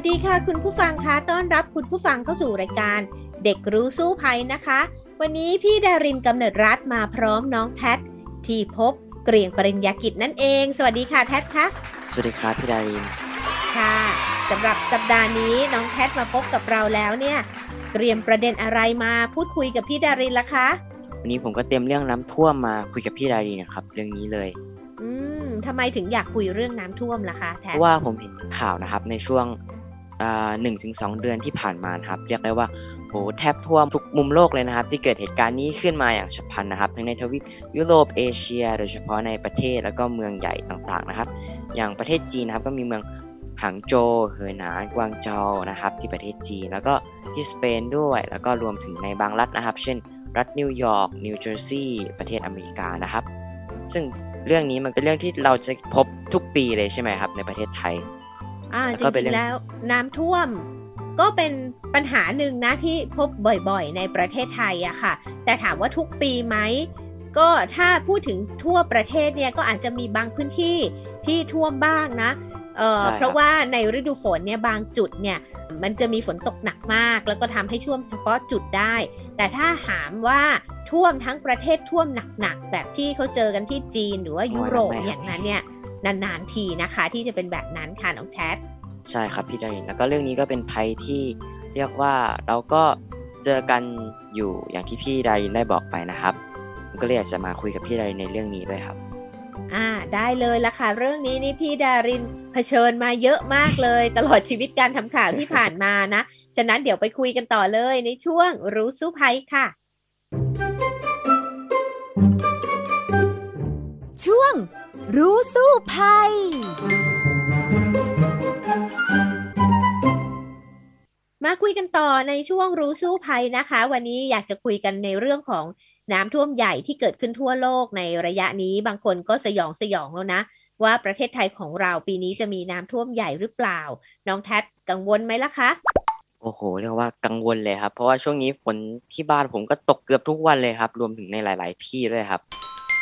วัสดีค่ะ คุณผู้ฟังคะต้อนรับคุณผู้ฟังเข้าสู่รายการ เด็กรู้สู้ภัยนะคะ วันนี้พี่ดารินกำเนิดรัฐมาพร้อมน้องแท็ที่พบเกรียงปริญญากิจนั่นเอง สวัสดีค่ะแท็คะสวัสดีครับพี่ดารินค่ะสำหรับสัปดาห์นี้น้องแท็มาพบกับเราแล้วเนี่ยเตรียมประเด็นอะไรมาพูดคุยกับพี่ดารินล่ะคะ วันนี้ผมก็เตรียมเรื่องน้ำท่วมมาคุยกับพี่ดารินนะครับ เรื่องนี้เลย อืมทำไมถึงอยากคุยเรื่องน้ำท่วมล่ะคะแท็เพราะว่าผมเห็นข่าวนะครับในช่วง หนึ่งถึงสองเดือนที่ผ่านมาครับ เรียกได้ว่าโหแทบทั่วทุกมุมโลกเลยนะครับ ที่เกิดเหตุการณ์นี้ขึ้นมาอย่างฉับพลันนะครับ ทั้งในทวีปยุโรปเอเชีย โดยเฉพาะในประเทศแล้วก็เมืองใหญ่ต่างๆนะครับ อย่างประเทศจีนนะครับก็มีเมืองหางโจวเหอหนานกวางโจวนะครับ ที่ประเทศจีนแล้วก็ที่สเปนด้วย แล้วก็รวมถึงในบางรัฐนะครับ เช่น รัฐนิวยอร์กนิวเจอร์ซีย์ประเทศอเมริกานะครับ ซึ่งเรื่องนี้มันเป็นเรื่องที่เราจะพบทุกปีเลยใช่ไหมครับในประเทศไทย อ่าจริงๆแล้วน้ำท่วมก็เป็นปัญหาหนึ่งนะที่พบบ่อยๆ ในประเทศไทยอะค่ะ แต่ถามว่าทุกปีไหมก็ถ้าพูดถึงทั่วประเทศเนี่ยก็อาจจะมีบางพื้นที่ที่ท่วมบ้างนะเเพราะว่าในฤดูฝนเนี่ยบางจุดเนี่ยมันจะมีฝนตกหนักมาก แล้วก็ทำให้ช่วมเฉพาะจุดได้ แต่ถ้าถามว่าท่วมทั้งประเทศท่วมหนักๆแบบที่เขาเจอกันที่จีนหรือว่ายุโรปอย่างนั้นเนี่ย นานๆทีนะคะ ที่จะเป็นแบบนั้นค่ะน้องแชทใช่ครับพี่ดารินแล้วก็เรื่องนี้ก็เป็นภัยที่เรียกว่าเราก็เจอกันอยู่อย่างที่พี่ดารินได้บอกไปนะครับก็เลยอยากจะมาคุยกับพี่ดารินในเรื่องนี้ด้วยครับอ่าได้เลยละค่ะ เรื่องนี้นี่พี่ดารินเผชิญมาเยอะมากเลย ตลอดชีวิตการทำข่าวที่ผ่านมานะ ฉะนั้นเดี๋ยวไปคุยกันต่อเลยในช่วงรู้สู้ภัยค่ะ ช่วง รู้สู้ภัย มาคุยกันต่อในช่วงรู้สู้ภัยนะคะ วันนี้อยากจะคุยกันในเรื่องของน้ำท่วมใหญ่ที่เกิดขึ้นทั่วโลกในระยะนี้บางคนก็สยองสยองแล้วนะ ว่าประเทศไทยของเราปีนี้จะมีน้ำท่วมใหญ่หรือเปล่า น้องแท็กังวลไหมล่ะคะโอ้โหเรียกว่ากังวลเลยครับ เพราะว่าช่วงนี้ฝนที่บ้านผมก็ตกเกือบทุกวันเลยครับ รวมถึงในหลาย ๆ ที่ด้วยครับ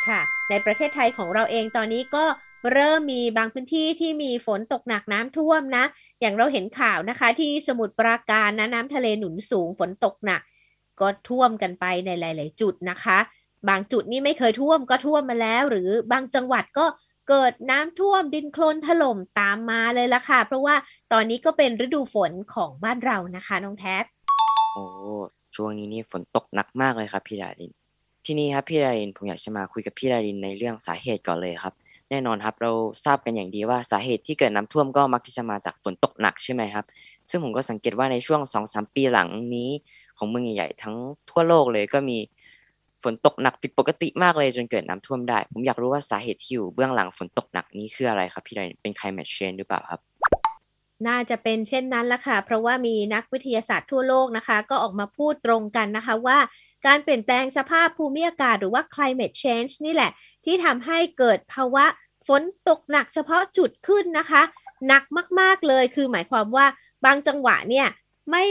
ค่ะ ในประเทศไทยของเราเองตอนนี้ก็เริ่มมีบางพื้นที่ที่มีฝนตกหนักน้ำท่วมนะ อย่างเราเห็นข่าวนะคะ ที่สมุทรปราการนะน้ำทะเลหนุนสูงฝนตกหนัก ก็ท่วมกันไปในหลาย ๆ จุดนะคะ บางจุดนี่ไม่เคยท่วมก็ท่วมมาแล้ว หรือบางจังหวัดก็เกิดน้ำท่วมดินโคลนถล่มตามมาเลยละค่ะ เพราะว่าตอนนี้ก็เป็นฤดูฝนของบ้านเรานะคะน้องแท็โอ้ช่วงนี้นี่ฝนตกหนักมากเลยครับพี่ดาริน ทีนี้ครับพี่ดารินผมอยากจะมาคุยกับพี่ดารินในเรื่องสาเหตุก่อนเลยครับ แน่นอนครับ เราทราบกันอย่างดีว่าสาเหตุที่เกิดน้าท่วมก็มักที่จะมาจากฝนตกหนักใช่ไหมครับ ซึ่งผมก็สังเกตว่าในช่วง2องสามปีหลังนี้ ของเมืองใหญ่ๆทั้งทั่วโลกเลยก็มีฝนตกหนักผิดปกติมากเลยจนเกิดน้ำท่วมได้ ผมอยากรู้ว่าสาเหตุที่อยู่เบื้องหลังฝนตกหนักนี้คืออะไรครับ พี่ดารินเป็น climate change หรือเปล่าครับ น่าจะเป็นเช่นนั้นละค่ะ เพราะว่ามีนักวิทยาศาสตร์ทั่วโลกนะคะ ก็ออกมาพูดตรงกันนะคะว่าการเปลี่ยนแปลงสภาพภูมิอากาศหรือว่า climate change นี่แหละ ที่ทำให้เกิดภาวะฝนตกหนักเฉพาะจุดขึ้นนะคะ หนักมากๆเลยคือหมายความว่าบางจังหวะเนี่ยไม่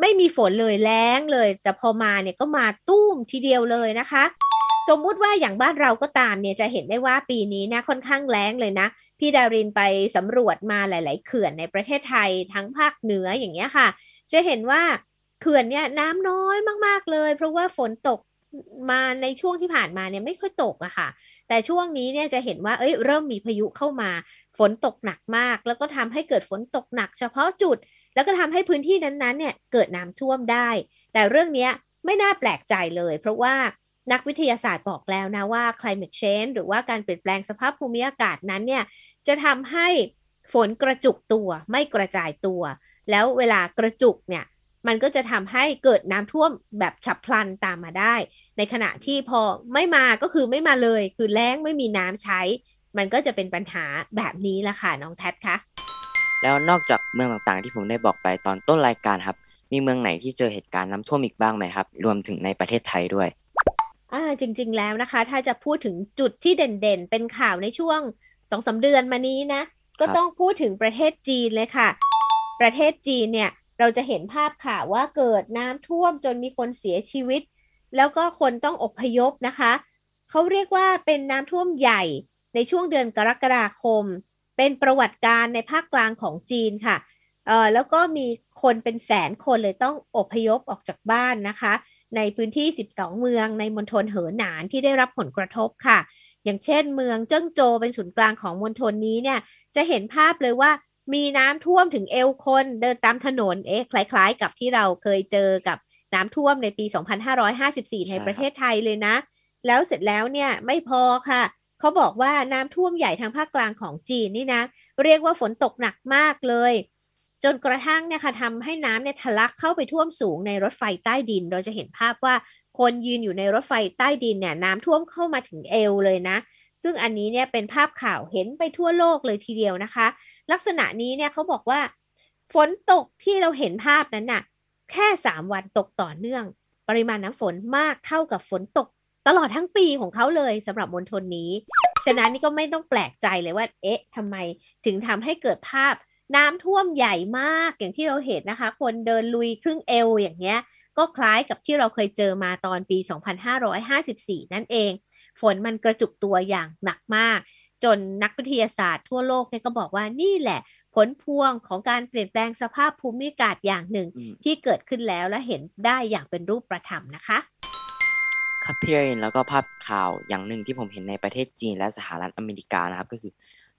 ไม่มีฝนเลยแล้งเลย แต่พอมาเนี่ยก็มาตุ้มทีเดียวเลยนะคะ สมมุติว่าอย่างบ้านเราก็ตามเนี่ยจะเห็นได้ว่าปีนี้นะค่อนข้างแล้งเลยนะ พี่ดารินไปสำรวจมาหลาย ๆ เขื่อนในประเทศไทยทั้งภาคเหนืออย่างเงี้ยค่ะ จะเห็นว่าเขื่อนเนี่ยน้ำน้อยมาก ๆ เลย เพราะว่าฝนตกมาในช่วงที่ผ่านมาเนี่ยไม่ค่อยตกอะค่ะ แต่ช่วงนี้เนี่ยจะเห็นว่า เอ้ยเริ่มมีพายุเข้ามา ฝนตกหนักมาก แล้วก็ทำให้เกิดฝนตกหนักเฉพาะจุด แล้วก็ทำให้พื้นที่นั้นๆเนี่ยเกิดน้ำท่วมได้ แต่เรื่องเนี้ยไม่น่าแปลกใจเลย เพราะว่า นักวิทยาศาสตร์บอกแล้วนะว่า climate change หรือว่าการเปลี่ยนแปลงสภาพภูมิอากาศนั้นเนี่ยจะทำให้ฝนกระจุกตัวไม่กระจายตัว แล้วเวลากระจุกเนี่ยมันก็จะทำให้เกิดน้ำท่วมแบบฉับพลันตามมาได้ ในขณะที่พอไม่มาก็คือไม่มาเลย คือแล้งไม่มีน้ำใช้ มันก็จะเป็นปัญหาแบบนี้ละค่ะน้องแท็คะแล้วนอกจากเมืองต่างๆที่ผมได้บอกไปตอนต้นรายการครับ มีเมืองไหนที่เจอเหตุการณ์น้ำท่วมอีกบ้างไหมครับ รวมถึงในประเทศไทยด้วย อ่าจริง ๆ แล้วนะคะ ถ้าจะพูดถึงจุดที่เด่นๆ เป็นข่าวในช่วงสองสาเดือนมานี้นะ ก็ต้องพูดถึงประเทศจีนเลยค่ะ ประเทศจีนเนี่ยเราจะเห็นภาพข่าวว่าเกิดน้ำท่วมจนมีคนเสียชีวิต แล้วก็คนต้องอพยพนะคะ เขาเรียกว่าเป็นน้ำท่วมใหญ่ในช่วงเดือนกรกฎาคม เป็นประวัติการในภาคกลางของจีนค่ะเอ่อแล้วก็มีคนเป็นแสนคนเลยต้องอพยพออกจากบ้านนะคะ ในพื้นที่ 12 เมืองในมณฑลเหอหนานที่ได้รับผลกระทบค่ะ อย่างเช่น เมืองเจิ้งโจวเป็นศูนย์กลางของมณฑลนี้เนี่ยจะเห็นภาพเลยว่ามีน้ำท่วมถึงเอวคนเดินตามถนนเอ๊ะคล้าย ๆ กับที่เราเคยเจอกับน้ำท่วมในปี 2554 ในประเทศไทยเลยนะ แล้วเสร็จแล้วเนี่ยไม่พอค่ะเขาบอกว่าน้ำท่วมใหญ่ทางภาคกลางของจีนนี่นะ เรียกว่าฝนตกหนักมากเลย จนกระทั่งเนี่ยค่ะทำให้น้ำเนี่ยทะลักเข้าไปท่วมสูงในรถไฟใต้ดิน เราจะเห็นภาพว่าคนยืนอยู่ในรถไฟใต้ดินเนี่ยน้ำท่วมเข้ามาถึงเอวเลยนะ ซึ่งอันนี้เนี่ยเป็นภาพข่าวเห็นไปทั่วโลกเลยทีเดียวนะคะ ลักษณะนี้เนี่ยเขาบอกว่า ฝนตกที่เราเห็นภาพนั้นน่ะแค่สามวันตกต่อเนื่อง ปริมาณน้ำฝนมากเท่ากับฝนตกตลอดทั้งปีของเขาเลยสำหรับมณฑลนี้ ฉะนั้นนี่ก็ไม่ต้องแปลกใจเลยว่า เอ๊ะทำไมถึงทำให้เกิดภาพ น้ำท่วมใหญ่มากอย่างที่เราเห็นนะคะ คนเดินลุยครึ่งเอวอย่างเงี้ย ก็คล้ายกับที่เราเคยเจอมาตอนปี 2554 นั่นเอง ฝนมันกระจุกตัวอย่างหนักมาก จนนักวิทยาศาสตร์ทั่วโลกเนี่ยก็บอกว่านี่แหละ ผลพวงของการเปลี่ยนแปลงสภาพภูมิอากาศอย่างหนึ่ง ที่เกิดขึ้นแล้วและเห็นได้อย่างเป็นรูปประธรรมนะคะครับพี่เรนแล้วก็ภาพข่าวอย่างหนึ่งที่ผมเห็นในประเทศจีนและสหรัฐอเมริกานะครับก็คือ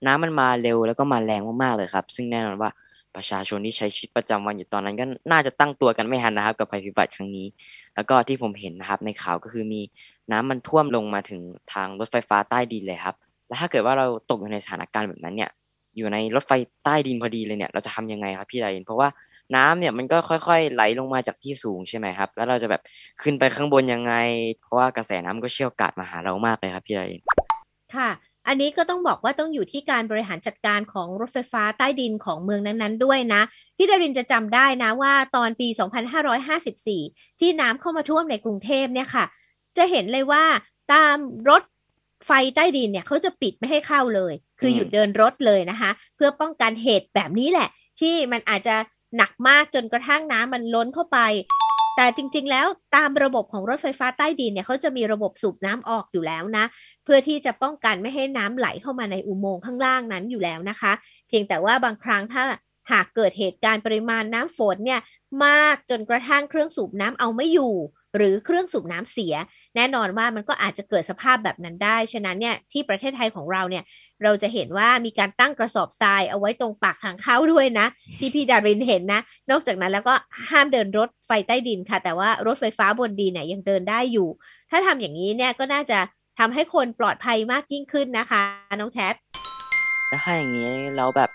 น้ำมันมาเร็วแล้วก็มาแรงมากๆเลยครับ ซึ่งแน่นอนว่าประชาชนที่ใช้ชีวิตประจำวันอยู่ตอนนั้นก็น่าจะตั้งตัวกันไม่ทันนะครับ กับภัยพิบัติครั้งนี้ แล้วก็ที่ผมเห็นนะครับ ในข่าวก็คือมีน้ำมันท่วมลงมาถึงทางรถไฟฟ้าใต้ดินเลยครับ แล้วถ้าเกิดว่าเราตกอยู่ในสถานการณ์แบบนั้นเนี่ย อยู่ในรถไฟใต้ดินพอดีเลยเนี่ย เราจะทำยังไงครับพี่ไรนเพราะว่าน้ำเนี่ยมันก็ค่อย ๆ ไหลลงมาจากที่สูงใช่ไหมครับ แล้วเราจะแบบขึ้นไปข้างบนยังไง เพราะว่ากระแสน้ำก็เชี่ยวกาดมาหาเรามากเลยครับพี่ไรค่ะ อันนี้ก็ต้องบอกว่าต้องอยู่ที่การบริหารจัดการของรถไฟฟ้าใต้ดินของเมืองนั้นๆด้วยนะ พี่ดารินจะจำได้นะว่าตอนปี 2554 ที่น้ำเข้ามาท่วมในกรุงเทพเนี่ยค่ะ จะเห็นเลยว่าตามรถไฟใต้ดินเนี่ยเขาจะปิดไม่ให้เข้าเลย คือหยุดเดินรถเลยนะคะ เพื่อป้องกันเหตุแบบนี้แหละ ที่มันอาจจะหนักมากจนกระทั่งน้ำมันล้นเข้าไป แต่จริง ๆ แล้วตามระบบของรถไฟฟ้าใต้ดินเนี่ยเขาจะมีระบบสูบน้ำออกอยู่แล้วนะ เพื่อที่จะป้องกันไม่ให้น้ำไหลเข้ามาในอุโมงค์ข้างล่างนั้นอยู่แล้วนะคะ เพียงแต่ว่าบางครั้งถ้าหากเกิดเหตุการณ์ปริมาณน้ำฝนเนี่ยมากจนกระทั่งเครื่องสูบน้ำเอาไม่อยู่ หรือเครื่องสูบน้ำเสีย แน่นอนว่ามันก็อาจจะเกิดสภาพแบบนั้นได้ ฉะนั้นเนี่ยที่ประเทศไทยของเราเนี่ยเราจะเห็นว่ามีการตั้งกระสอบทรายเอาไว้ตรงปากทางเข้าด้วยนะ ที่พี่ดารินเห็นนะ นอกจากนั้นแล้วก็ห้ามเดินรถไฟใต้ดินค่ะ แต่ว่ารถไฟฟ้าบนดินเนี่ยยังเดินได้อยู่ ถ้าทำอย่างนี้เนี่ยก็น่าจะทำให้คนปลอดภัยมากยิ่งขึ้นนะคะ น้องแทสถ้าอย่างนี้เราแบบ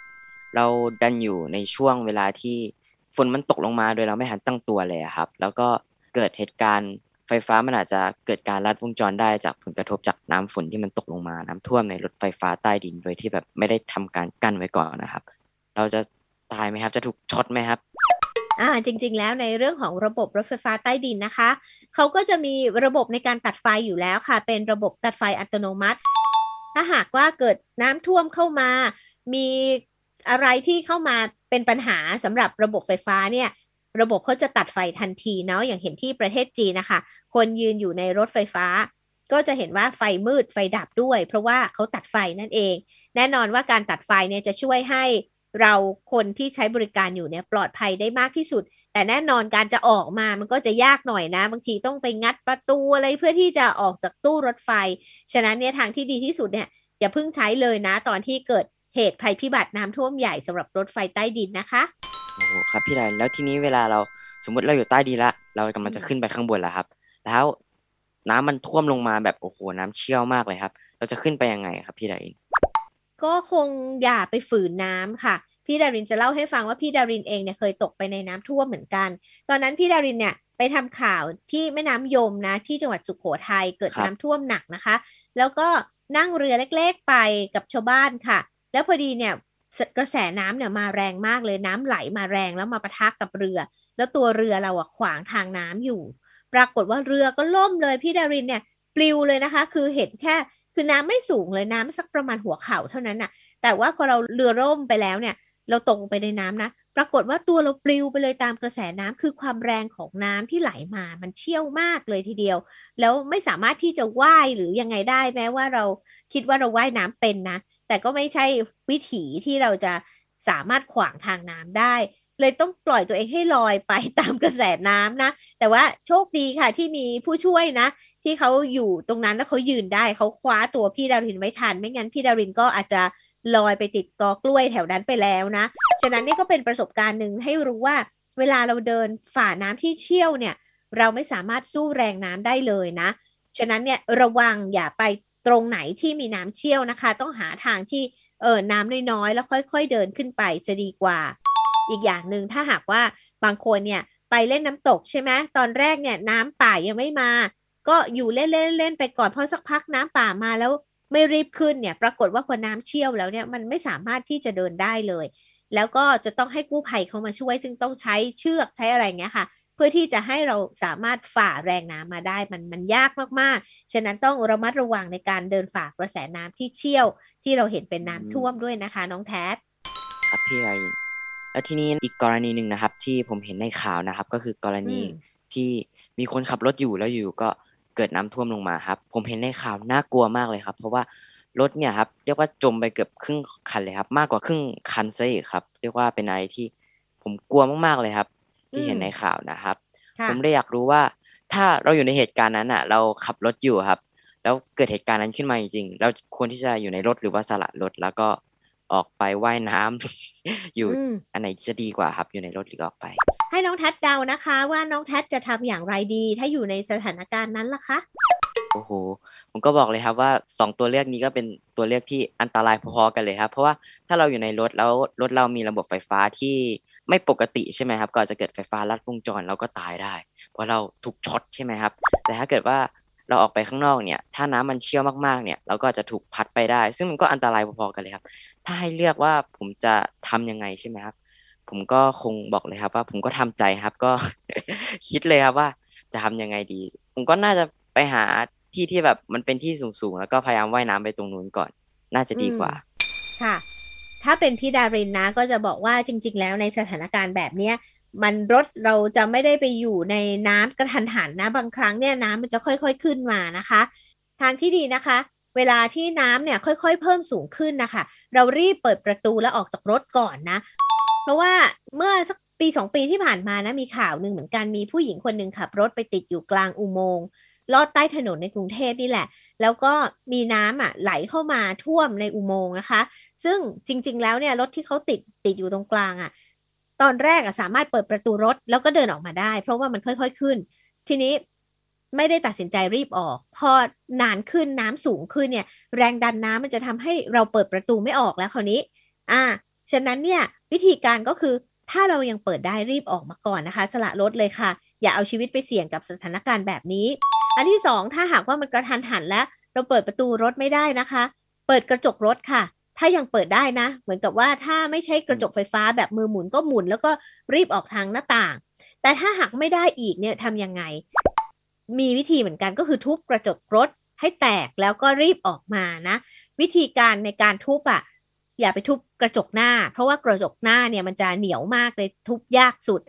เราดันอยู่ในช่วงเวลาที่ฝนมันตกลงมาโดยเราไม่หันตั้งตัวเลยครับ แล้วก็ เกิดเหตุการณ์ไฟฟ้ามันอาจจะเกิดการลัดวงจรได้จากผลกระทบจากน้ำฝนที่มันตกลงมาน้ำท่วมในรถไฟฟ้าใต้ดินโดยที่แบบไม่ได้ทำการกั้นไว้ก่อนนะครับ เราจะตายไหมครับ จะถูกช็อตไหมครับอ่าจริง ๆ แล้วในเรื่องของระบบรถไฟฟ้าใต้ดินนะคะเขาก็จะมีระบบในการตัดไฟอยู่แล้วค่ะ เป็นระบบตัดไฟอัตโนมัติ ถ้าหากว่าเกิดน้ำท่วมเข้ามา มีอะไรที่เข้ามาเป็นปัญหาสำหรับระบบไฟฟ้าเนี่ย ระบบเขาจะตัดไฟทันทีเนาะอย่างเห็นที่ประเทศจีนนะคะ คนยืนอยู่ในรถไฟฟ้า ก็จะเห็นว่าไฟมืดไฟดับด้วย เพราะว่าเขาตัดไฟนั่นเอง แน่นอนว่าการตัดไฟเนี่ยจะช่วยให้เราคนที่ใช้บริการอยู่เนี่ยปลอดภัยได้มากที่สุด แต่แน่นอนการจะออกมามันก็จะยากหน่อยนะ บางทีต้องไปงัดประตูอะไรเพื่อที่จะออกจากตู้รถไฟ ฉะนั้นเนี่ยทางที่ดีที่สุดเนี่ยอย่าเพิ่งใช้เลยนะ ตอนที่เกิดเหตุภัยพิบัติน้ำท่วมใหญ่สำหรับรถไฟใต้ดินนะคะ โอ้โหครับพี่ไรแล้วทีนี้เวลาเราสมมติเราอยู่ใต้ดินละเรากำลังจะขึ้นไปข้างบนแล้วครับ แล้วน้ำมันท่วมลงมาแบบโอ้โหน้ำเชี่ยวมากเลยครับ เราจะขึ้นไปยังไงครับ พี่ดาริน ก็คงอย่าไปฝืนน้ำค่ะ พี่ดารินจะเล่าให้ฟังว่าพี่ดารินเองเนี่ยเคยตกไปในน้ำท่วมเหมือนกัน ตอนนั้นพี่ดารินเนี่ยไปทำข่าวที่แม่น้ำยมนะ ที่จังหวัดสุขโขทัยเกิดน้ำท่วมหนักนะคะ แล้วก็นั่งเรือเล็กๆไปกับชาวบ้านค่ะ แล้วพอดีเนี่ย กระแสน้ำเนี่ยมาแรงมากเลยน้ำไหลมาแรงแล้วมาปะทะกกับเรือ แล้วตัวเรือเราอะขวางทางน้ำอยู่ ปรากฏว่าเรือก็ล่มเลยพี่ดารินเนี่ยปลิวเลยนะคะ คือเห็นแค่คือน้ำไม่สูงเลยน้ำสักประมาณหัวเข่าเท่านั้นน่ะ แต่ว่าพอเราเรือร่มไปแล้วเนี่ย เราตกไปในน้ำนะ ปรากฏว่าตัวเราปลิวไปเลยตามกระแสน้ำคือความแรงของน้ำที่ไหลมา มันเชี่ยวมากเลยทีเดียว แล้วไม่สามารถที่จะว่ายหรือยังไงได้แม้ว่าเราคิดว่าเราว่ายน้ำเป็นนะ แต่ก็ไม่ใช่วิถีที่เราจะสามารถขวางทางน้ำได้ เลยต้องปล่อยตัวเองให้ลอยไปตามกระแสน้ำนะ แต่ว่าโชคดีค่ะที่มีผู้ช่วยนะ ที่เขาอยู่ตรงนั้นแล้วเขายืนได้เขาคว้าตัวพี่ดารินไว้ทัน ไม่งั้นพี่ดารินก็อาจจะลอยไปติดกอกล้วยแถวนั้นไปแล้วนะ ฉะนั้นนี่ก็เป็นประสบการณ์หนึ่งให้รู้ว่าเวลาเราเดินฝ่าน้ำที่เชี่ยวเนี่ย เราไม่สามารถสู้แรงน้ำได้เลยนะ ฉะนั้นเนี่ยระวังอย่าไป ตรงไหนที่มีน้ำเชี่ยวนะคะ ต้องหาทางที่เออน้ำน้อยๆ แล้วค่อย ๆ เดินขึ้นไปจะดีกว่า อีกอย่างหนึ่งถ้าหากว่าบางคนเนี่ยไปเล่นน้ำตกใช่ไหมตอนแรกเนี่ยน้ำป่ายังไม่มา ก็อยู่เล่นๆเล่นไปก่อนเพราะสักพักน้ำป่ามาแล้วไม่รีบขึ้นเนี่ยปรากฏว่าพอน้ำเชี่ยวแล้วเนี่ยมันไม่สามารถที่จะเดินได้เลย แล้วก็จะต้องให้กู้ภัยเขามาช่วย ซึ่งต้องใช้เชือกใช้อะไรเงี้ยค่ะ พื่อที่จะให้เราสามารถฝ่าแรงน้ำมาได้มันมันยากมากๆ ฉะนั้นต้องระมัดระวังในการเดินฝ่ากระแสน้ำที่เชี่ยว ที่เราเห็นเป็นน้ำท่วมด้วยนะคะ น้องแท็ครับพี่ไอแล้วทีนี้อีกกรณีหนึ่งนะครับ ที่ผมเห็นในข่าวนะครับ ก็คือกรณีที่มีคนขับรถอยู่แล้วอยู่ก็เกิดน้ำท่วมลงมาครับ ผมเห็นในข่าวน่ากลัวมากเลยครับ เพราะว่ารถเนี่ยครับเรียกว่าจมไปเกือบครึ่งคันเลยครับ มากกว่าครึ่งคันซะอีกครับ เรียกว่าเป็นอะไรที่ผมกลัวมากๆเลยครับ ที่เห็นในข่าวนะครับ ผมเลยอยากรู้ว่า ถ้าเราอยู่ในเหตุการณ์นั้นอะ เราขับรถอยู่ครับ แล้วเกิดเหตุการณ์นั้นขึ้นมาจริงๆเราควรที่จะอยู่ในรถหรือว่าสละรถแล้วก็ออกไปว่ายน้ำอยู่อันไหนจะดีกว่าครับอยู่ในรถหรือออกไป ให้น้องแท็ดเดานะคะ ว่าน้องแท็ดจะทำอย่างไรดี ถ้าอยู่ในสถานการณ์นั้นล่ะคะโอ้โหผมก็บอกเลยครับว่าสองตัวเลือกนี้ก็เป็นตัวเลือกที่อันตรายพอๆกันเลยครับ เพราะว่าถ้าเราอยู่ในรถแล้วรถเรามีระบบไฟฟ้าที่ ไม่ปกติใช่ไหมครับ ก็จะเกิดไฟฟ้าลัดวงจรเราก็ตายได้ เพราะเราถูกช็อตใช่ไหมครับ แต่ถ้าเกิดว่าเราออกไปข้างนอกเนี่ย ถ้าน้ำมันเชี่ยวมากๆ เนี่ย เราก็จะถูกพัดไปได้ ซึ่งมันก็อันตรายพอๆกันเลยครับ ถ้าให้เลือกว่าผมจะทำยังไงใช่ไหมครับ ผมก็คงบอกเลยครับ ว่าผมก็ทำใจครับ ก็คิดเลยครับว่าจะทำยังไงดี ผมก็น่าจะไปหาที่ที่แบบมันเป็นที่สูงๆ แล้วก็พยายามว่ายน้ำไปตรงนู้นก่อน น่าจะดีกว่า ค่ะ ถ้าเป็นพี่ดารินนะก็จะบอกว่าจริง ๆ แล้วในสถานการณ์แบบเนี้ยมันรถเราจะไม่ได้ไปอยู่ในน้ำกระทันหันนะบางครั้งเนี่ยน้ำมันจะค่อยๆขึ้นมานะคะ ทางที่ดีนะคะ เวลาที่น้ำเนี่ยค่อยๆ เพิ่มสูงขึ้นนะคะ เรารีบเปิดประตูแล้วออกจากรถก่อนนะ เพราะว่าเมื่อสักปีสองปีที่ผ่านมานะมีข่าวหนึ่งเหมือนกันมีผู้หญิงคนหนึ่งขับรถไปติดอยู่กลางอุโมงค์ ลอดใต้ถนนในกรุงเทพนี่แหละ แล้วก็มีน้ำอะไหลเข้ามาท่วมในอุโมงค์นะคะ ซึ่งจริง ๆ แล้วเนี่ยรถที่เขาติดติดอยู่ตรงกลางอะตอนแรกอะสามารถเปิดประตูรถแล้วก็เดินออกมาได้ เพราะว่ามันค่อย ๆขึ้น ทีนี้ไม่ได้ตัดสินใจรีบออก พอนานขึ้นน้ำสูงขึ้นเนี่ย แรงดันน้ำมันจะทำให้เราเปิดประตูไม่ออกแล้วคราวนี้ อ่า ฉะนั้นเนี่ยวิธีการก็คือถ้าเรายังเปิดได้รีบออกมาก่อนนะคะ สละรถเลยค่ะ อย่าเอาชีวิตไปเสี่ยงกับสถานการณ์แบบนี้ อันที่สองถ้าหากว่ามันกระทันหันแล้ว เราเปิดประตูรถไม่ได้นะคะ เปิดกระจกรถค่ะ ถ้ายังเปิดได้นะ เหมือนกับว่าถ้าไม่ใช่กระจกไฟฟ้าแบบมือหมุนก็หมุน แล้วก็รีบออกทางหน้าต่าง แต่ถ้าหากไม่ได้อีกเนี่ยทำยังไง มีวิธีเหมือนกันก็คือทุบกระจกรถให้แตกแล้วก็รีบออกมานะ วิธีการในการทุบอะ่ะอย่าไปทุบกระจกหน้า เพราะว่ากระจกหน้าเนี่ยมันจะเหนียวมากเลยทุบยากสุด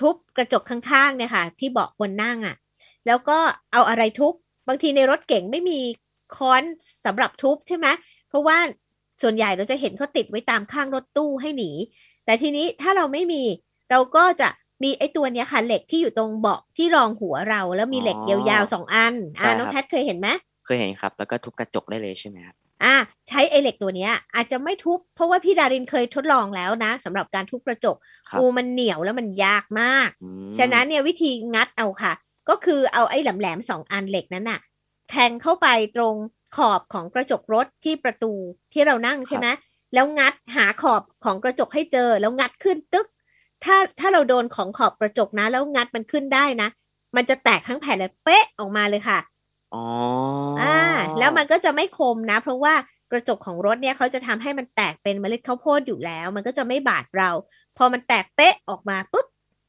ทุบกระจกข้างๆเนี่ยค่ะ ที่เบาะคนนั่งอะ่ะ แล้วก็เอาอะไรทุบบางทีในรถเก่งไม่มีค้อนสำหรับทุบใช่ไหมเพราะว่าส่วนใหญ่เราจะเห็นเขาติดไว้ตามข้างรถตู้ให้หนี แต่ทีนี้ถ้าเราไม่มีเราก็จะมีไอ้ตัวเนี้ยค่ะเหล็กที่อยู่ตรงเบาะที่รองหัวเราแล้วมีเหล็กยาวๆสองอันอ่าน้องแทดเคยเห็นไหมเคยเห็นครับ แล้วก็ทุบกระจกได้เลยใช่ไหมครับอ่าใช้ไอ้เหล็กตัวเนี้ยอาจจะไม่ทุบเพราะว่าพี่ดารินเคยทดลองแล้วนะสำหรับการทุบกระจกอูมันเหนียวแล้วมันยากมาก ฉะนั้นเนี่ยวิธีงัดเอาค่ะ ก็คือเอาไอ้แหลมๆสองอันเหล็กนั้นน่ะ แทงเข้าไปตรงขอบของกระจกรถที่ประตูที่เรานั่งใช่ไหมแล้วงัดหาขอบของกระจกให้เจอ แล้วงัดขึ้นตึก ถ้าถ้าเราโดนของขอบกระจกนะ แล้วงัดมันขึ้นได้นะ มันจะแตกทั้งแผ่นเลยเป๊ะออกมาเลยค่ะอ๋ออ่าแล้วมันก็จะไม่คมนะ เพราะว่ากระจกของรถเนี่ยเขาจะทำให้มันแตกเป็นเมล็ดข้าวโพดอยู่แล้ว มันก็จะไม่บาดเรา พอมันแตกเป๊ะออกมาปุ๊บ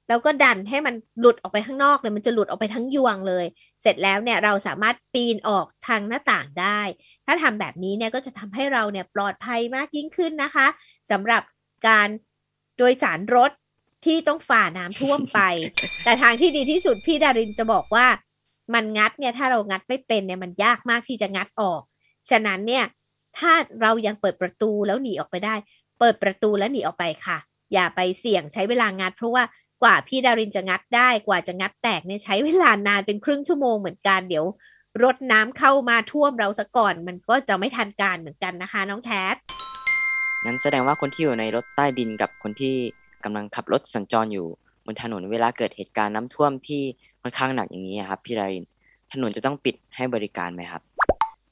แล้วก็ดันให้มันหลุดออกไปข้างนอกเลยมันจะหลุดออกไปทั้งยวงเลย เสร็จแล้วเนี่ยเราสามารถปีนออกทางหน้าต่างได้ ถ้าทำแบบนี้เนี่ยก็จะทำให้เราเนี่ยปลอดภัยมากยิ่งขึ้นนะคะสำหรับการโดยสารรถที่ต้องฝ่าน้ำท่วมไป แต่ทางที่ดีที่สุดพี่ดารินจะบอกว่ามันงัดเนี่ยถ้าเรางัดไม่เป็นเนี่ยมันยากมากที่จะงัดออก ฉะนั้นเนี่ยถ้าเรายังเปิดประตูแล้วหนีออกไปได้ เปิดประตูแล้วหนีออกไปค่ะ อย่าไปเสี่ยงใช้เวลางัด เพราะว่า กว่าพี่ดารินจะงัดได้กว่าจะงัดแตกเนี่ยใช้เวลานานเป็นครึ่งชั่วโมงเหมือนกันเดี๋ยวรถน้ำเข้ามาท่วมเราซะก่อนมันก็จะไม่ทันการเหมือนกันนะคะ น้องแทสงั้นแสดงว่าคนที่อยู่ในรถใต้ดินกับคนที่กำลังขับรถสัญจรอยู่บนถนนเวลาเกิดเหตุการณ์น้ำท่วมที่ค่อนข้างหนักอย่างนี้ครับพี่ดารินถนนจะต้องปิดให้บริการไหมครับ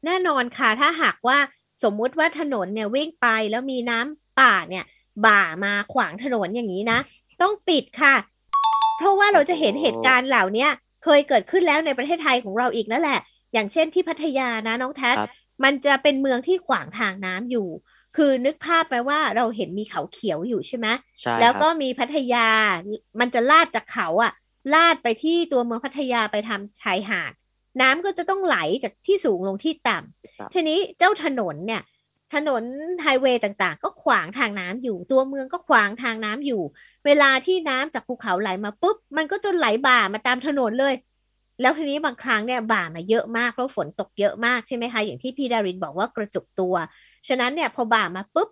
แน่นอนค่ะถ้าหากว่าสมมุติว่าถนนเนี่ยวิ่งไปแล้วมีน้ำป่าเนี่ยบ่ามาขวางถนนอย่างนี้นะ ต้องปิดค่ะ เพราะว่าเราจะเห็นเหตุการณ์เหล่านี้เคยเกิดขึ้นแล้วในประเทศไทยของเราอีกนั่นแหละ อย่างเช่นที่พัทยานะน้องแท็ครับมันจะเป็นเมืองที่ขวางทางน้ำอยู่ คือนึกภาพไปว่าเราเห็นมีเขาเขียวอยู่ใช่ไหมใช่แล้วคก็รับมีพัทยา มันจะลาดจากเขาอะลาดไปที่ตัวเมืองพัทยาไปทำชายหาด น้ำก็จะต้องไหลจากที่สูงลงที่ต่ำครับทีนี้เจ้าถนนเนี่ย ถนนไฮเวย์ต่างๆ ก็ขวางทางน้ำอยู่ ตัวเมืองก็ขวางทางน้ำอยู่ เวลาที่น้ำจากภูเขาไหลมาปุ๊บ มันก็จะไหลบ่ามาตามถนนเลย แล้วทีนี้บางครั้งเนี่ยบ่ามาเยอะมากเพราะฝนตกเยอะมากใช่ไหมคะอย่างที่พี่ดารินบอกว่ากระจุกตัว ฉะนั้นเนี่ยพอบ่ามาปุ๊บ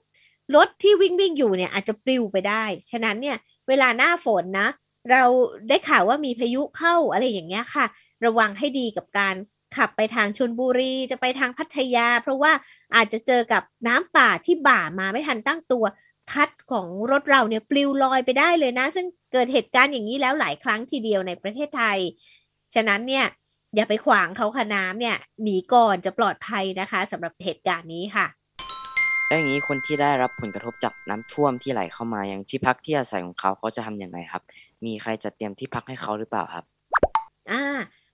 รถที่วิ่งวิ่งอยู่เนี่ยอาจจะปลิวไปได้ ฉะนั้นเนี่ยเวลาหน้าฝนนะ เราได้ข่าวว่ามีพายุเข้าอะไรอย่างเงี้ยค่ะ ระวังให้ดีกับการ ขับไปทางชนบุรีจะไปทางพัทยา เพราะว่าอาจจะเจอกับน้ำป่าที่บ่ามาไม่ทันตั้งตัว พัดของรถเราเนี่ยปลิวลอยไปได้เลยนะ ซึ่งเกิดเหตุการณ์อย่างนี้แล้วหลายครั้งทีเดียวในประเทศไทย ฉะนั้นเนี่ยอย่าไปขวางเขาค่ะน้ำเนี่ยหนีก่อนจะปลอดภัยนะคะสำหรับเหตุการณ์นี้ค่ะแล้วอย่างนี้คนที่ได้รับผลกระทบจากน้ำท่วมที่ไหลเข้ามายังที่พักที่อาศัยของเขาเขาจะทำยังไงครับ มีใครจะเตรียมที่พักให้เขาหรือเปล่าครับ อ่า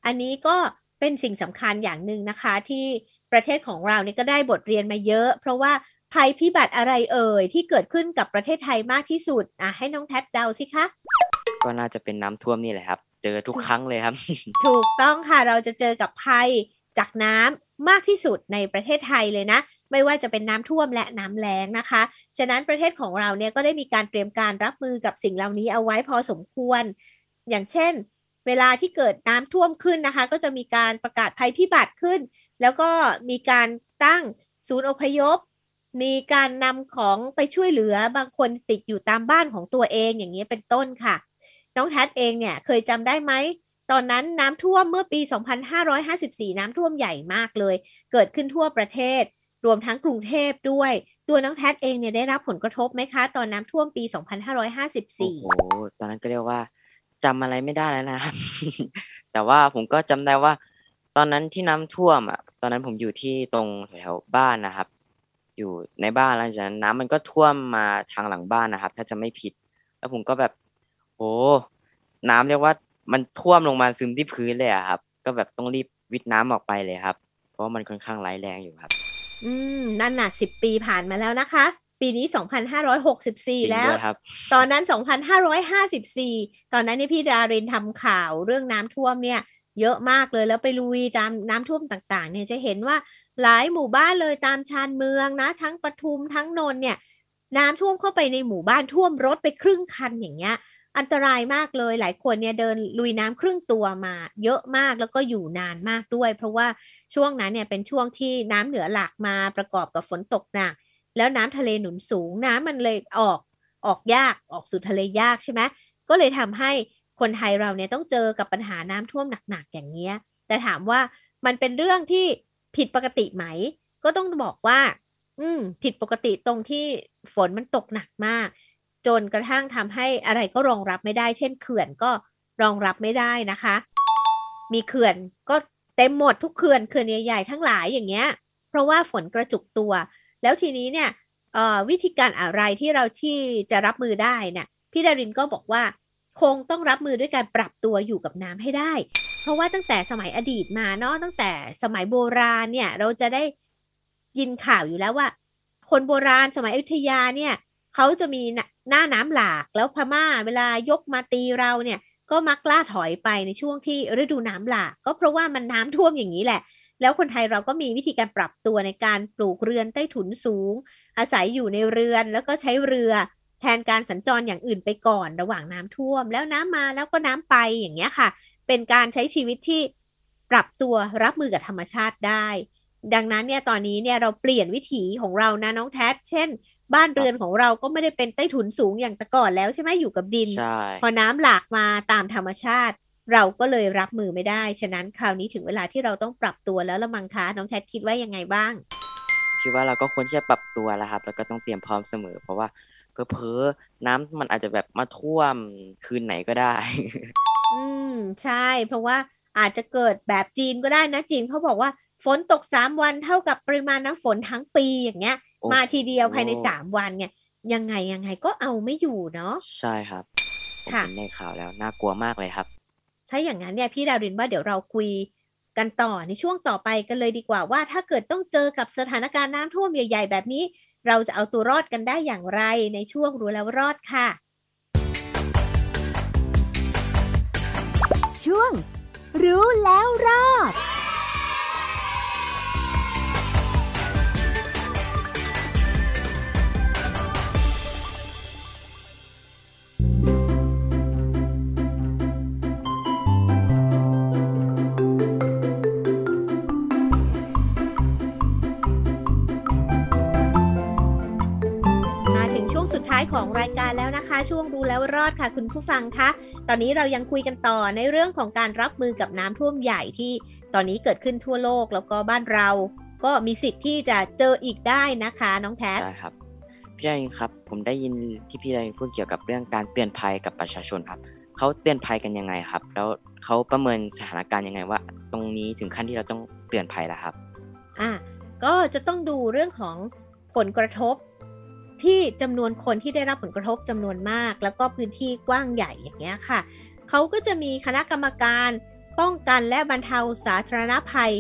อันนี้ก็ เป็นสิ่งสำคัญอย่างหนึ่งนะคะ ที่ประเทศของเราเนี่ยก็ได้บทเรียนมาเยอะ เพราะว่าภัยพิบัติอะไรเอ่ย ที่เกิดขึ้นกับประเทศไทยมากที่สุดอะให้น้องแท็ดเดาสิคะ ก็น่าจะเป็นน้ำท่วมนี่แหละครับ เจอทุกครั้งเลยครับ ถูกต้องค่ะเราจะเจอกับภัยจากน้ำมากที่สุดในประเทศไทยเลยนะ ไม่ว่าจะเป็นน้ำท่วมและน้ำแล้งนะคะ ฉะนั้นประเทศของเราเนี่ยก็ได้มีการเตรียมการรับมือกับสิ่งเหล่านี้เอาไว้พอสมควร อย่างเช่น เวลาที่เกิดน้ำท่วมขึ้นนะคะ ก็จะมีการประกาศภัยพิบัติขึ้น แล้วก็มีการตั้งศูนย์อพยพ มีการนำของไปช่วยเหลือบางคนติดอยู่ตามบ้านของตัวเองอย่างนี้เป็นต้นค่ะ น้องแทดเองเนี่ยเคยจำได้ไหมตอนนั้นน้ำท่วมเมื่อปี 2554 น้ำท่วมใหญ่มากเลย เกิดขึ้นทั่วประเทศ รวมทั้งกรุงเทพด้วย ตัวน้องแทดเองเนี่ยได้รับผลกระทบไหมคะ ตอนน้ำท่วมปีโอ้โห2554ตอนนั้นก็เรียกว่า จำอะไรไม่ได้แล้วนะครับแต่ว่าผมก็จำได้ว่า ตอนนั้นที่น้ำท่วมอะ ตอนนั้นผมอยู่ที่ตรงแถวบ้านนะครับ อยู่ในบ้านแล้วจากนั้นน้ำมันก็ท่วมมาทางหลังบ้านนะครับ ถ้าจะไม่ผิด แล้วผมก็แบบโอ้น้ำเรียกว่ามันท่วมลงมาซึมที่พื้นเลยอะครับ ก็แบบต้องรีบวิทน้ำออกไปเลยครับ เพราะมันค่อนข้างร้ายแรงอยู่ครับ อืมนั่นน่ะ10ปีผ่านมาแล้วนะคะ ปีนี้จริง2564 แล้วด้วยครับตอนนั้น 2554 ตอนนั้นนี่พี่ดารินทำข่าวเรื่องน้ำท่วมเนี่ย เยอะมากเลยแล้วไปลุยตามน้ำท่วมต่างๆ เนี่ยจะเห็นว่าหลายหมู่บ้านเลยตามชานเมืองนะ ทั้งปทุมทั้งนนท์เนี่ย น้ำท่วมเข้าไปในหมู่บ้านท่วมรถไปครึ่งคันอย่างเงี้ย อันตรายมากเลยหลายคนเนี่ยเดินลุยน้ำครึ่งตัวมา เยอะมากแล้วก็อยู่นานมากด้วย เพราะว่าช่วงนั้นเนี่ยเป็นช่วงที่น้ำเหนือหลากมาประกอบกับฝนตกหนัก แล้วน้ำทะเลหนุนสูงน้ำมันเลยออกออกยากออกสู่ทะเลยากใช่ไหมก็เลยทำให้คนไทยเราเนี่ยต้องเจอกับปัญหาน้ำท่วมหนักๆอย่างเงี้ย แต่ถามว่ามันเป็นเรื่องที่ผิดปกติไหม ก็ต้องบอกว่า อืม ผิดปกติตรงที่ฝนมันตกหนักมาก จนกระทั่งทำให้อะไรก็รองรับไม่ได้ เช่นเขื่อนก็รองรับไม่ได้นะคะ มีเขื่อนก็เต็มหมดทุกเขื่อนเขื่อนใหญ่ๆทั้งหลายอย่างเงี้ย เพราะว่าฝนกระจุกตัว แล้วทีนี้เนี่ยวิธีการอะไรที่เราที่จะรับมือได้เนี่ยพี่ดารินก็บอกว่าคงต้องรับมือด้วยการปรับตัวอยู่กับน้ำให้ได้ เพราะว่าตั้งแต่สมัยอดีตมาเนาะตั้งแต่สมัยโบราณเนี่ยเราจะได้ยินข่าวอยู่แล้วว่า คนโบราณสมัยอยุธยาเนี่ยเขาจะมีหน้าน้ำหลากแล้วพม่าเวลายกมาตีเราเนี่ยก็มักล่าถอยไปในช่วงที่ฤดูน้ำหลากก็เพราะว่ามันน้ำท่วมอย่างนี้แหละ แล้วคนไทยเราก็มีวิธีการปรับตัวในการปลูกเรือนใต้ถุนสูง อาศัยอยู่ในเรือนแล้วก็ใช้เรือแทนการสัญจรอย่างอื่นไปก่อนระหว่างน้ำท่วม แล้วน้ำมาแล้วก็น้ำไปอย่างเงี้ยค่ะ เป็นการใช้ชีวิตที่ปรับตัวรับมือกับธรรมชาติได้ ดังนั้นเนี่ยตอนนี้เนี่ยเราเปลี่ยนวิถีของเรานะน้องแท็เช่น บ้านเรือนของเราก็ไม่ได้เป็นใต้ถุนสูงอย่างแต่ก่อนแล้วใช่ไหมอยู่กับดิน พอน้ำหลากมาตามธรรมชาติ เราก็เลยรับมือไม่ได้ ฉะนั้นคราวนี้ถึงเวลาที่เราต้องปรับตัวแล้วละมังคะน้องแท็คิดว่ายังไงบ้าง คิดว่าเราก็ควรจะปรับตัวแล้วครับ แล้วก็ต้องเตรียมพร้อมเสมอ เพราะว่าเพอๆน้ำมันอาจจะแบบมาท่วมคืนไหนก็ได้ อืมใช่ เพราะว่าอาจจะเกิดแบบจีนก็ได้นะจีนเขาบอกว่าฝนตกสามวันเท่ากับปริมาณน้ำฝนทั้งปีอย่างเงี้ย มาทีเดียวภายในสามวันเนี่ยยังไงยังไงก็เอาไม่อยู่เนาะใช่ครับผมเห็นในข่าวแล้วน่ากลัวมากเลยครับ ถ้าอย่างนั้นเนี่ยพี่ดาวรินว่าเดี๋ยวเราคุยกันต่อในช่วงต่อไปกันเลยดีกว่าว่า ถ้าเกิดต้องเจอกับสถานการณ์น้ำท่วมใหญ่ ๆ แบบนี้ เราจะเอาตัวรอดกันได้อย่างไรในช่วงรู้แล้วรอดค่ะ ช่วง รู้แล้วรอด ของรายการแล้วนะคะ ช่วงดูแล้วรอดค่ะ คุณผู้ฟังคะ ตอนนี้เรายังคุยกันต่อในเรื่องของการรับมือกับน้ำท่วมใหญ่ที่ตอนนี้เกิดขึ้นทั่วโลกแล้วก็บ้านเรา ก็มีสิทธิ์ที่จะเจออีกได้นะคะ น้องแท็ใช่ครับพี่ดายินครับ ผมได้ยินที่พี่ดายินพูดเกี่ยวกับเรื่องการเตือนภัยกับประชาชนครับเขาเตือนภัยกันยังไงครับ แล้วเขาประเมินสถานการณ์ยังไงว่า ตรงนี้ถึงขั้นที่เราต้องเตือนภัยแล้วครับ อ่าก็จะต้องดูเรื่องของผลกระทบ ที่จำนวนคนที่ได้รับผลกระทบจำนวนมาก แล้วก็พื้นที่กว้างใหญ่อย่างเงี้ยค่ะเขาก็จะมีคณะกรรมการป้องกันและบรรเทาสาธารณภัย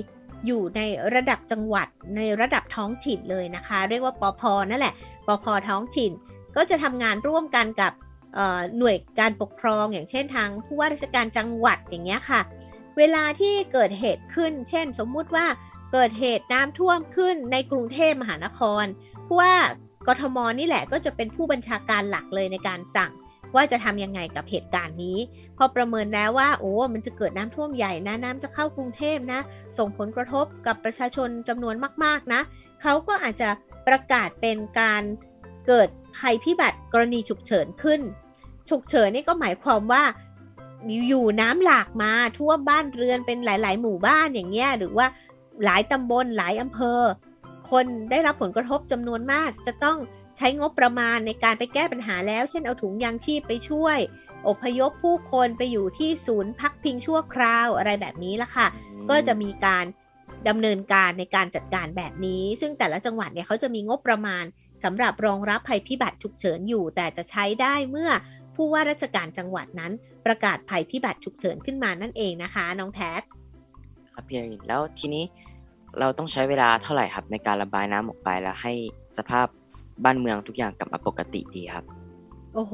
อยู่ในระดับจังหวัดในระดับท้องถิ่นเลยนะคะ เรียกว่าปอพนั่นแหละปอพท้องถิ่น ก็จะทำงานร่วมกันกับหน่วยการปกครองอย่างเช่นทางผู้ว่าราชการจังหวัดอย่างเงี้ยค่ะ เวลาที่เกิดเหตุขึ้น เช่น สมมุติว่าเกิดเหตุน้ำท่วมขึ้นในกรุงเทพมหานครผู้ว่า กทมนี่แหละก็จะเป็นผู้บัญชาการหลักเลยในการสั่งว่าจะทำยังไงกับเหตุการณ์นี้ พอประเมินแล้วว่าโอ้ มันจะเกิดน้ำท่วมใหญ่นะ น้ำจะเข้ากรุงเทพนะ ส่งผลกระทบกับประชาชนจำนวนมาก ๆ นะ เขาก็อาจจะประกาศเป็นการเกิดภัยพิบัติกรณีฉุกเฉินขึ้น ฉุกเฉินนี่ก็หมายความว่าอยู่น้ำหลากมาทั่วบ้านเรือนเป็นหลาย ๆ หมู่บ้านอย่างเงี้ยหรือว่าหลายตำบลหลายอำเภอ คนได้รับผลกระทบจำนวนมาก จะต้องใช้งบประมาณในการไปแก้ปัญหาแล้ว เช่นเอาถุงยางชีพไปช่วย อพยพผู้คนไปอยู่ที่ศูนย์พักพิงชั่วคราวอะไรแบบนี้ละค่ะ ก็จะมีการดำเนินการในการจัดการแบบนี้ ซึ่งแต่ละจังหวัดเนี่ยเขาจะมีงบประมาณสำหรับรองรับภัยพิบัติฉุกเฉินอยู่ แต่จะใช้ได้เมื่อผู้ว่าราชการจังหวัดนั้นประกาศภัยพิบัติฉุกเฉินขึ้นมานั่นเองนะคะ น้องแท็ครับพี่แล้วทีนี้ เราต้องใช้เวลาเท่าไหร่ครับ ในการระบายน้ำออกไปแล้วให้สภาพบ้านเมืองทุกอย่างกลับมาปกติดีครับ โอ้โห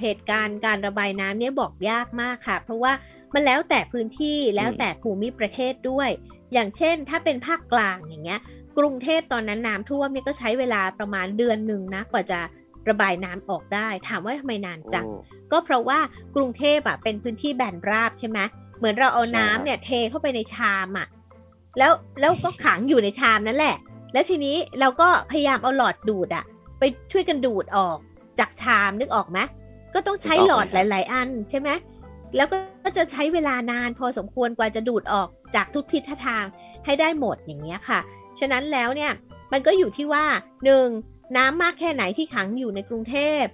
เหตุการณ์การระบายน้ำเนี่ยบอกยากมากค่ะ เพราะว่ามันแล้วแต่พื้นที่แล้วแต่ภูมิประเทศด้วย อย่างเช่น ถ้าเป็นภาคกลางอย่างเงี้ย กรุงเทพตอนนั้นน้ำท่วมเนี่ยก็ใช้เวลาประมาณเดือนหนึ่งนะกว่าจะระบายน้ำออกได้ ถามว่าทำไมนานจัง ก็เพราะว่ากรุงเทพอะเป็นพื้นที่แบนราบใช่ไหมเหมือนเราเอาน้ำเนี่ยเทเข้าไปในชามอะ แล้วแล้วก็ขังอยู่ในชามนั่นแหละ แล้วทีนี้เราก็พยายามเอาหลอดดูดอะไปช่วยกันดูดออกจากชามนึกออกไหมก็ต้องใช้หลอดหลาย ๆ อันใช่ไหมแล้วก็จะใช้เวลานานพอสมควรกว่าจะดูดออกจากทุกทิศทางให้ได้หมดอย่างเงี้ยค่ะ ฉะนั้นแล้วเนี่ยมันก็อยู่ที่ว่า 1. น้ำมากแค่ไหนที่ขังอยู่ในกรุงเทพ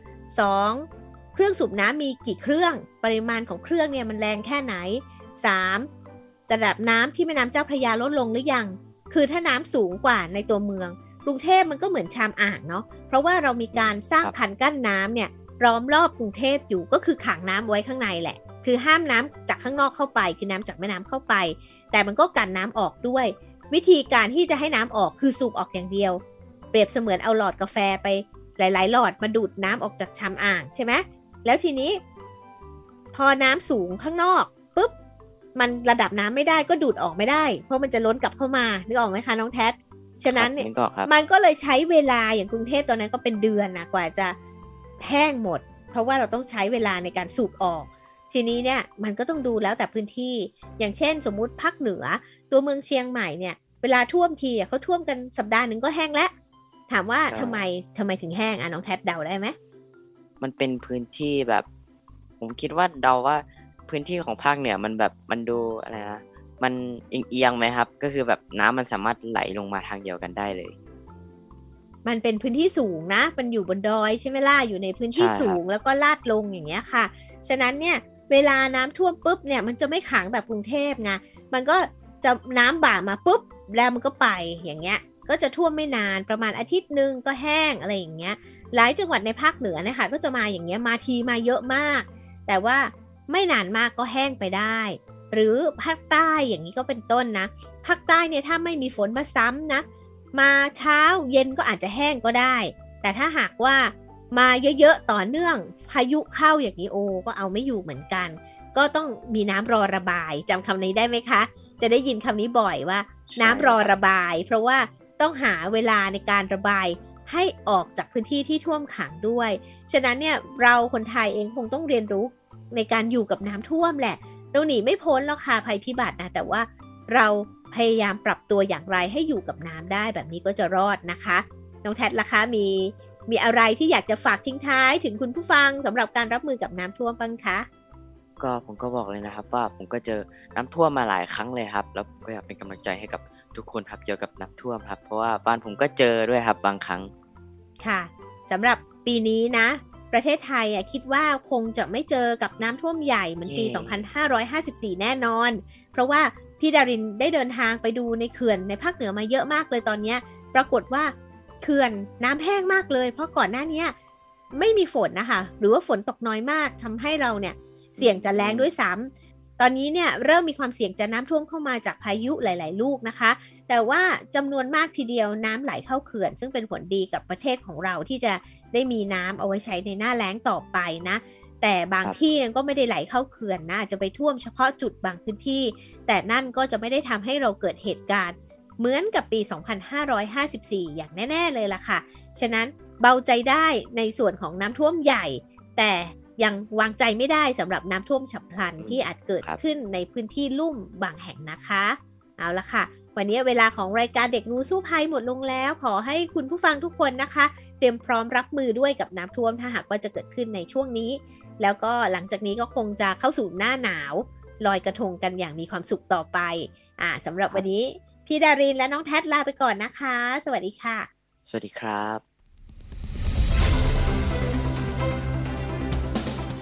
2. เครื่องสูบน้ำมีกี่เครื่อง ปริมาณของเครื่องเนี่ยมันแรงแค่ไหน 3. ระดับน้ำที่แม่น้ำเจ้าพระยาลดลงหรือยัง คือถ้าน้ำสูงกว่าในตัวเมือง กรุงเทพมันก็เหมือนชามอ่างเนาะ เพราะว่าเรามีการสร้างคันกั้นน้ำเนี่ยล้อมรอบกรุงเทพอยู่ก็คือขังน้ำไว้ข้างในแหละ คือห้ามน้ำจากข้างนอกเข้าไป คือน้ำจากแม่น้ำเข้าไป แต่มันก็กันน้ำออกด้วย วิธีการที่จะให้น้ำออกคือสูบออกอย่างเดียว เปรียบเสมือนเอาหลอดกาแฟไปหลาย ๆ หลอดมาดูดน้ำออกจากชามอ่างใช่ไหมแล้วทีนี้ พอน้ำสูงข้างนอก มันระดับน้ำไม่ได้ก็ดูดออกไม่ได้ เพราะมันจะล้นกลับเข้ามานึกออกไหมคะน้องแท็ฉะนั้นเนี่ยมันก็เลยใช้เวลาอย่างกรุงเทพตอนนั้นก็เป็นเดือนนะกว่าจะแห้งหมด เพราะว่าเราต้องใช้เวลาในการสูบออก ทีนี้เนี่ยมันก็ต้องดูแล้วแต่พื้นที่ อย่างเช่น สมมุติภาคเหนือ ตัวเมืองเชียงใหม่เนี่ย เวลาท่วมทีเขาท่วมกันสัปดาห์หนึ่งก็แห้งแล้ว ถามว่าทำไมทำไมถึงแห้งอะน้องแท็เดาได้ไหมมันเป็นพื้นที่แบบ ผมคิดว่าเดาว่า พื้นที่ของภาคเหนือมันแบบมันดูอะไรนะมันเอียงไหมครับ ก็คือแบบน้ำมันสามารถไหลลงมาทางเดียวกันได้เลย มันเป็นพื้นที่สูงนะ มันอยู่บนดอยใช่ไหมล่ะอยู่ในพื้นที่สูงแล้วก็ลาดลงอย่างเงี้ยค่ะ ฉะนั้นเนี่ยเวลาน้ำท่วมปุ๊บเนี่ยมันจะไม่ขังแบบกรุงเทพไงมันก็จะน้ำบ่ามาปุ๊บแล้วมันก็ไปอย่างเงี้ย ก็จะท่วมไม่นานประมาณอาทิตย์หนึ่งก็แห้งอะไรอย่างเงี้ย หลายจังหวัดในภาคเหนือนะคะก็จะมาอย่างเงี้ยมาทีมาเยอะมาก แต่ว่า ไม่นานมากก็แห้งไปได้ หรือภาคใต้อย่างนี้ก็เป็นต้นนะ ภาคใต้เนี่ยถ้าไม่มีฝนมาซ้ำนะ มาเช้าเย็นก็อาจจะแห้งก็ได้ แต่ถ้าหากว่ามาเยอะๆต่อเนื่องพายุเข้าอย่างนี้โอ ก็เอาไม่อยู่เหมือนกัน ก็ต้องมีน้ำรอระบายจำคำนี้ได้ไหมคะ จะได้ยินคำนี้บ่อยว่า น้ำรอระบาย เพราะว่าต้องหาเวลาในการระบายให้ออกจากพื้นที่ที่ท่วมขังด้วย ฉะนั้นเนี่ยเราคนไทยเองคงต้องเรียนรู้ ในการอยู่กับน้ำท่วมแหละ เราหนีไม่พ้นแล้วค่ะภัยพิบัตินะแต่ว่าเราพยายามปรับตัวอย่างไรให้อยู่กับน้ำได้แบบนี้ก็จะรอดนะคะ น้องแท็ล่ะคะมีมีอะไรที่อยากจะฝากทิ้งท้ายถึงคุณผู้ฟังสำหรับการรับมือกับน้ำท่วมบ้างคะก็ผมก็บอกเลยนะครับ ว่าผมก็เจอน้ำท่วมมาหลายครั้งเลยครับ แล้วก็อยากเป็นกำลังใจให้กับทุกคนครับเกี่ยวกับน้ำท่วมครับ เพราะว่าบ้านผมก็เจอด้วยครับบางครั้งค่ะสำหรับปีนี้นะ ประเทศไทยอะคิดว่าคงจะไม่เจอกับน้ำท่วมใหญ่เหมือนปี 2554 แน่นอน เพราะว่าพี่ดารินได้เดินทางไปดูในเขื่อนในภาคเหนือมาเยอะมากเลยตอนนี้ปรากฏว่าเขื่อนน้ำแห้งมากเลย เพราะก่อนหน้านี้ไม่มีฝนนะคะ หรือว่าฝนตกน้อยมากทำให้เราเนี่ยเสี่ยงจะแรงด้วยซ้ำ ตอนนี้เนี่ยเริ่มมีความเสี่ยงจะน้ำท่วมเข้ามาจากพายุหลาย ๆ ลูกนะคะ แต่ว่าจำนวนมากทีเดียวน้ำไหลเข้าเขื่อน ซึ่งเป็นผลดีกับประเทศของเราที่จะได้มีน้ำเอาไว้ใช้ในหน้าแล้งต่อไปนะแต่บางที่ก็ไม่ได้ไหลเข้าเขื่อนนะจะไปท่วมเฉพาะจุดบางพื้นที่ แต่นั่นก็จะไม่ได้ทำให้เราเกิดเหตุการณ์ เหมือนกับปี 2554 อย่างแน่ ๆ เลยล่ะค่ะ ฉะนั้นเบาใจได้ในส่วนของน้ำท่วมใหญ่ แต่ ยังวางใจไม่ได้สำหรับน้ำท่วมฉับพลันที่อาจเกิดขึ้นในพื้นที่ลุ่มบางแห่งนะคะ เอาละค่ะ วันนี้เวลาของรายการเด็กรู้สู้ภัยหมดลงแล้ว ขอให้คุณผู้ฟังทุกคนนะคะ เตรียมพร้อมรับมือด้วยกับน้ำท่วมถ้าหากว่าจะเกิดขึ้นในช่วงนี้ แล้วก็หลังจากนี้ก็คงจะเข้าสู่หน้าหนาวลอยกระทงกันอย่างมีความสุขต่อไปอ่าสำหรับวันนี้พี่ดารินและน้องแท็ลาไปก่อนนะคะ สวัสดีค่ะ สวัสดีครับ